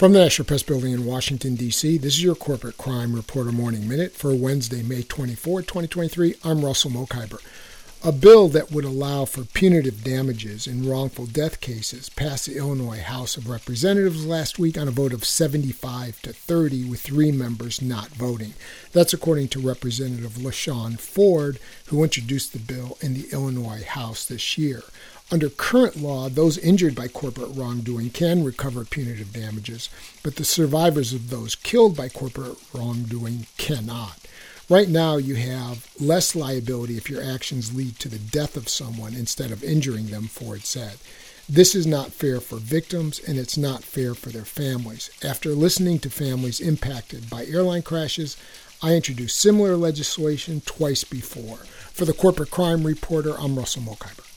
From the National Press Building in Washington, D.C., this is your Corporate Crime Reporter Morning Minute for Wednesday, May 24, 2023. I'm Russell Mokhiber. A bill that would allow for punitive damages in wrongful death cases passed the Illinois House of Representatives last week on a vote of 75 to 30, with three members not voting. That's according to Representative LaShawn Ford, who introduced the bill in the Illinois House this year. Under current law, those injured by corporate wrongdoing can recover punitive damages, but the survivors of those killed by corporate wrongdoing cannot. Right now, you have less liability if your actions lead to the death of someone instead of injuring them, Ford said. This is not fair for victims and it's not fair for their families. After listening to families impacted by airline crashes, I introduced similar legislation twice before. For the Corporate Crime Reporter, I'm Russell Mokhiber.